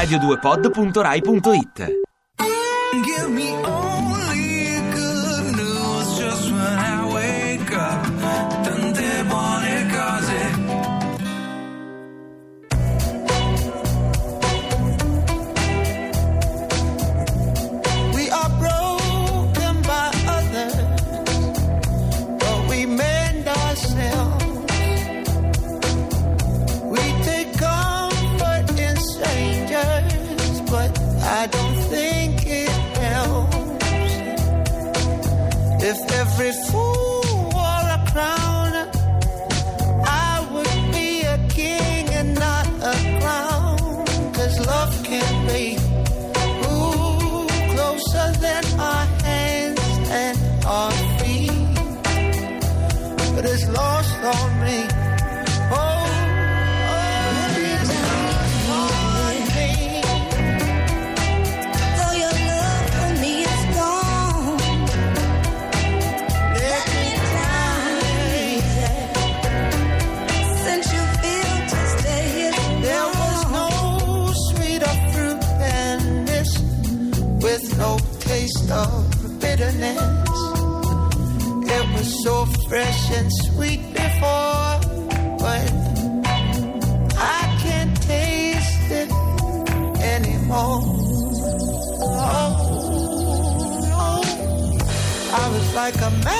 radio2pod.rai.it our hands and our feet. But it's lost on me. Oh. Though your love for me is gone, Let me down. since you to stay here There was no sweeter fruit than this, with no taste of bitterness. It was so fresh and sweet before, but I can't taste it anymore. Oh, no. I was like a man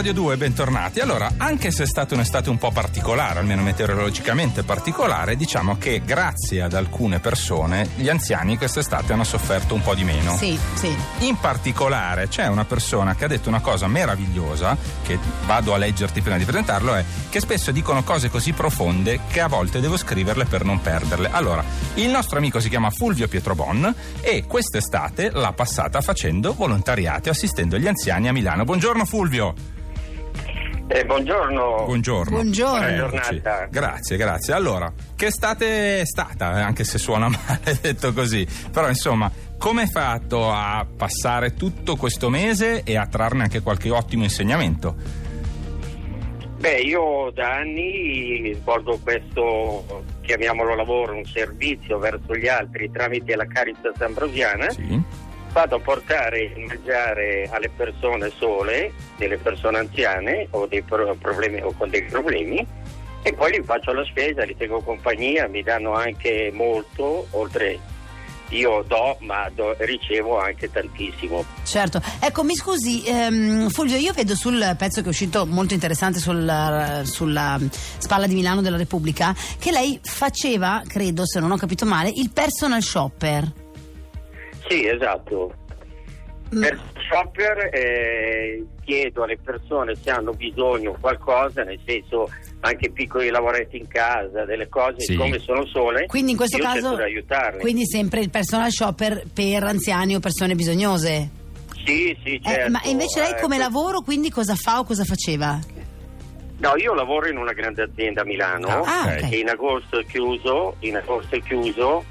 Radio 2, bentornati. Allora, anche se è stata un'estate un po' particolare, almeno meteorologicamente particolare, diciamo che grazie ad alcune persone gli anziani quest'estate hanno sofferto un po' di meno. Sì, sì. In particolare c'è una persona che ha detto una cosa meravigliosa, che vado a leggerti prima di presentarlo, è che spesso dicono cose così profonde che a volte devo scriverle per non perderle. Allora, il nostro amico si chiama Fulvio Pietrobon e quest'estate l'ha passata facendo volontariato e assistendo gli anziani a Milano. Buongiorno Fulvio. Eh, buongiorno. Buongiorno. Buongiorno. Giornata. Grazie, grazie. Allora, che estate è stata, eh, anche se suona male detto così, però insomma, come hai fatto a passare tutto questo mese e a trarne anche qualche ottimo insegnamento? Beh, io da anni svolgo questo, chiamiamolo lavoro, un servizio verso gli altri tramite la Caritas Ambrosiana. Sì. Vado a portare il mangiare alle persone sole, delle persone anziane o, problemi, o con dei problemi e poi li faccio la spesa, li tengo compagnia, mi danno anche molto, oltre io do, ma do- ricevo anche tantissimo. Certo, ecco mi scusi ehm, Fulvio, io vedo sul pezzo che è uscito molto interessante sul- sulla spalla di Milano della Repubblica che lei faceva, credo se non ho capito male, il personal shopper. Sì, esatto. Mm. Per shopper eh, chiedo alle persone se hanno bisogno di qualcosa, nel senso anche piccoli lavoretti in casa, delle cose, Sì. come sono sole, Quindi in questo io caso quindi sempre il personal shopper per anziani o persone bisognose. Sì, sì, Eh, certo. ma invece lei Eh, come que- lavoro quindi cosa fa o cosa faceva? No, io lavoro in una grande azienda a Milano Ah, ok. ok. che in agosto è chiuso, in agosto è chiuso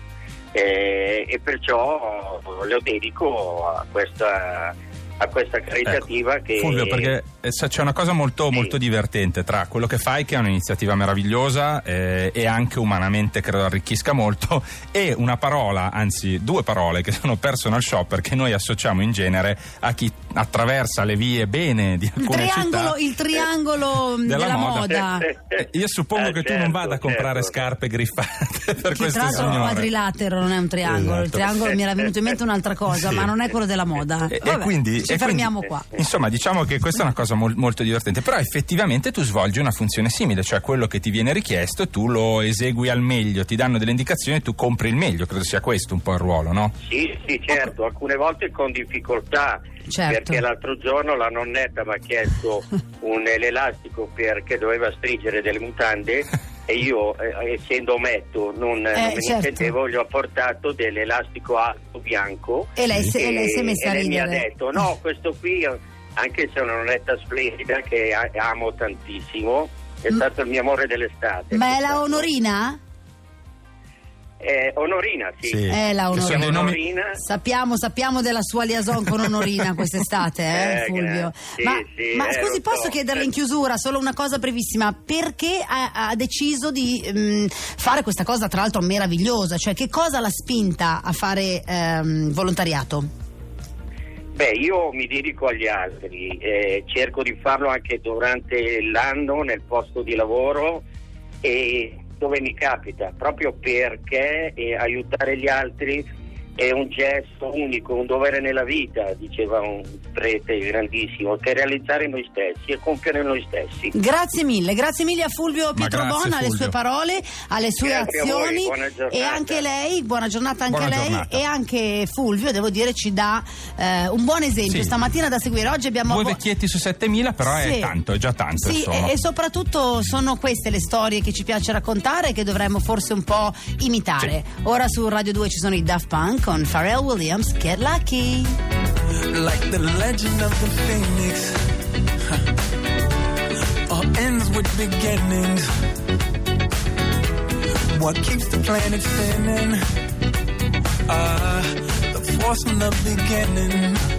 eh, e perciò lo dedico a questa, a questa caritativa che Ecco, Fulvio, perché c'è una cosa molto, molto divertente tra quello che fai, che è un'iniziativa meravigliosa eh, e anche umanamente credo arricchisca molto, e una parola, anzi due parole che sono personal shopper che noi associamo in genere a chi attraversa le vie bene di Il alcune triangolo, città. il triangolo Della della, moda. moda. Eh, Io suppongo Eh, che tu non certo, vada a comprare certo. scarpe griffate per Che questo tra l'altro è un quadrilatero, non è un triangolo. Il Esatto. triangolo mi era venuto in mente un'altra cosa, Sì. ma non è quello della moda. E, e Vabbè, quindi, ci e fermiamo quindi, qua. Insomma, diciamo che questa è una cosa mol- molto divertente, però effettivamente tu svolgi una funzione simile, cioè quello che ti viene richiesto, tu lo esegui al meglio, ti danno delle indicazioni e tu compri il meglio, credo sia questo un po' il ruolo, no? Sì, sì, certo, alcune volte con difficoltà, Certo. perché l'altro giorno la nonnetta mi ha chiesto un, l'elastico perché doveva stringere delle mutande e io, eh, essendo ometto, non, non me ne certo. intendevo, gli ho portato dell'elastico alto bianco E lei si- e lei si è messa a e lei mi ha detto, no, questo qui, anche se è una nonnetta splendida che amo tantissimo, è stato il mio amore dell'estate. Ma è la Onorina? Eh, Onorina, sì. Sì. Eh, la Onorina. Onorina. Sappiamo, sappiamo della sua liaison con Onorina quest'estate, eh, Eh, Fulvio. sì, ma sì, ma eh, scusi, posso so. chiederle in chiusura solo una cosa brevissima? Perché ha, ha deciso di mm, fare questa cosa, tra l'altro meravigliosa? Cioè, che cosa l'ha spinta a fare ehm, volontariato? Beh, io mi dedico agli altri, eh, cerco di farlo anche durante l'anno nel posto di lavoro e dove mi capita, proprio perché eh, aiutare gli altri è un gesto unico, un dovere nella vita, diceva un prete grandissimo, che realizzare noi stessi e compiere noi stessi. Grazie mille, grazie mille a Fulvio Pietro grazie, Bona, alle sue parole, alle sue Grazie a voi, azioni buona giornata. e anche lei, buona giornata anche Buona a lei giornata. e anche Fulvio, devo dire, ci dà eh, un buon esempio Sì. stamattina da seguire. Oggi abbiamo Due vecchietti su 7000, però Sì. è tanto, è già tanto. Sì, e, e soprattutto sono queste le storie che ci piace raccontare e che dovremmo forse un po' imitare. Ora su Radio 2 ci sono i Daft Punk con Pharrell Williams, Get Lucky. like the legend of the phoenix. All ends with beginnings. What keeps the planet spinning? Uh, the force from the beginning.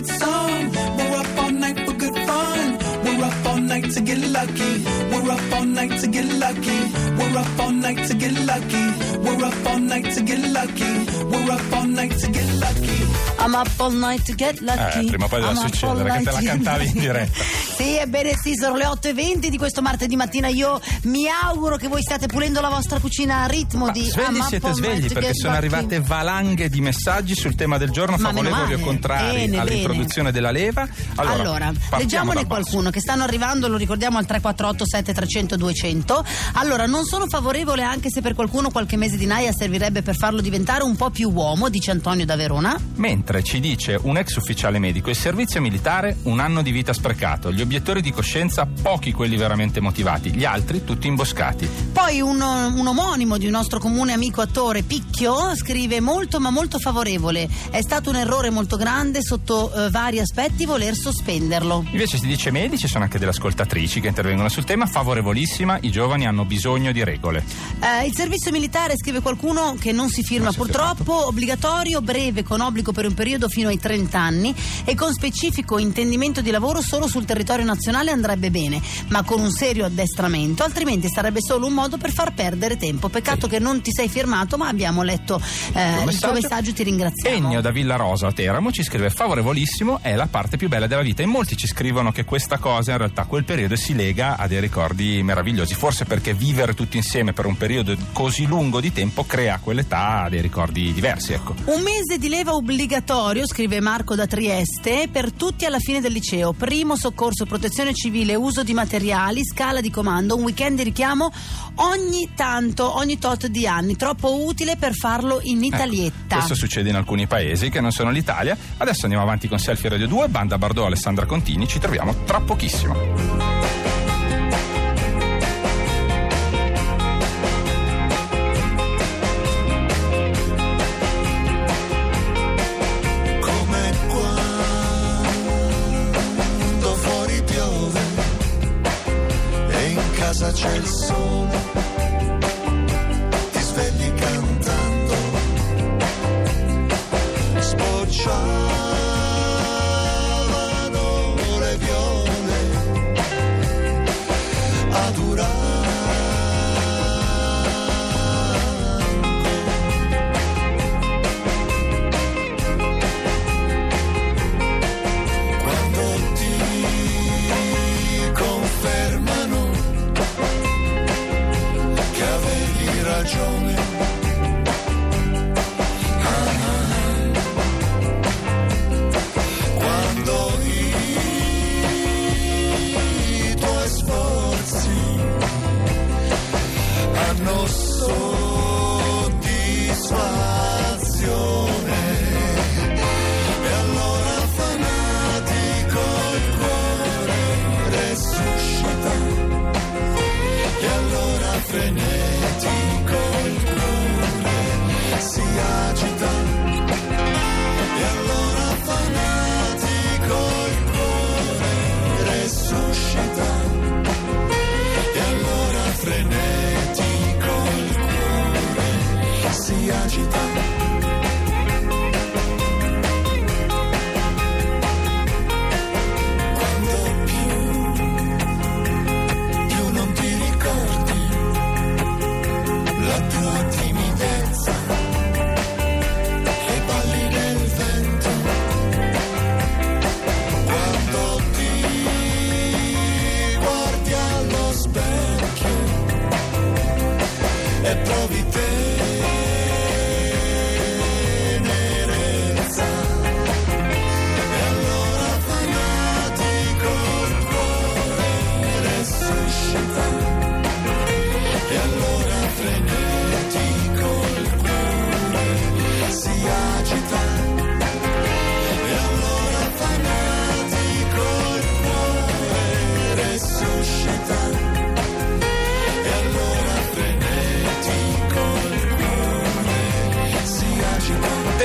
Get some. We're up all night for good fun. We're up all night to get lucky. We're up all night to get lucky. We're up all night to get lucky. We're up all night to get lucky. We're up all night to get lucky. I'm up all night to get lucky. Eh, prima o poi deve succedere che te la cantavi in diretta. Sì, ebbene sì, sono le 8.20 di questo martedì mattina. Io mi auguro che voi stiate pulendo la vostra cucina a ritmo Ma di svegli siete svegli perché sono lucky. arrivate valanghe di messaggi sul tema del giorno Ma favorevoli o contrari Bene, all'introduzione della leva. Allora, Allora, leggiamone qualcuno che stanno arrivando, lo ricordiamo al 348 7300 200. Allora, non sono favorevole anche se per qualcuno qualche mese mese di naia servirebbe per farlo diventare un po' più uomo, dice Antonio da Verona. Mentre ci dice un ex ufficiale medico, il servizio militare un anno di vita sprecato, gli obiettori di coscienza pochi quelli veramente motivati, gli altri tutti imboscati. Poi un, un omonimo di un nostro comune amico attore, Picchio, scrive molto ma molto favorevole. È stato un errore molto grande sotto eh, vari aspetti voler sospenderlo. Invece si dice medici, sono anche delle ascoltatrici che intervengono sul tema, favorevolissima, i giovani hanno bisogno di regole. Eh, il servizio militare, scrive qualcuno che non si firma Non si purtroppo, obbligatorio, breve, con obbligo per un periodo fino ai 30 anni e con specifico intendimento di lavoro solo sul territorio nazionale andrebbe bene, ma con un serio addestramento, altrimenti sarebbe solo un modo per far perdere tempo. Peccato che non ti sei firmato, ma abbiamo letto eh, il tuo messaggio, ti ringraziamo. Ennio da Villa Rosa a Teramo ci scrive favorevolissimo è la parte più bella della vita e molti ci scrivono che questa cosa in realtà quel periodo si lega a dei ricordi meravigliosi forse perché vivere tutti insieme per un periodo così lungo di tempo crea a quell'età dei ricordi diversi ecco Un mese di leva obbligatorio, scrive Marco da Trieste, per tutti alla fine del liceo. Primo soccorso, protezione civile, uso di materiali, scala di comando, un weekend di richiamo ogni tanto, ogni tot di anni. Troppo utile per farlo in Ecco, Italietta. questo succede in alcuni paesi che non sono l'Italia adesso andiamo avanti con Selfie Radio 2 Banda Bardot Alessandra Contini ci troviamo tra pochissimo casa c'è il sole, ti svegli cantando, spocciavano e provi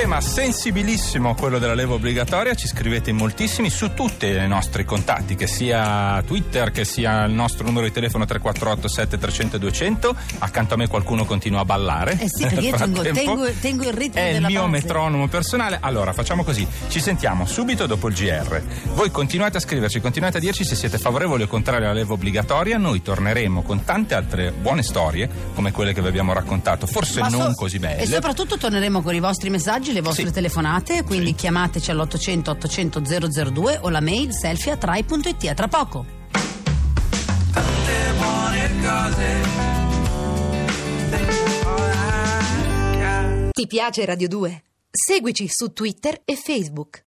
tema sensibilissimo quello della leva obbligatoria ci scrivete in moltissimi su tutti i nostri contatti che sia Twitter che sia il nostro numero di telefono 348 7300 200 accanto a me qualcuno continua a ballare. Eh sì, perché io tengo, tengo- tengo il ritmo è il mio base. metronomo personale. Allora facciamo così. Ci sentiamo subito dopo il GR voi continuate a scriverci continuate a dirci se siete favorevoli o contrari alla leva obbligatoria. Noi torneremo con tante altre buone storie come quelle che vi abbiamo raccontato. Forse Ma non so- così belle. E soprattutto torneremo con i vostri messaggi, le vostre Sì. telefonate, quindi chiamateci all'800 800 002 o la mail selfie a trai.it. A tra poco. Ti piace Radio 2? Seguici su Twitter e Facebook.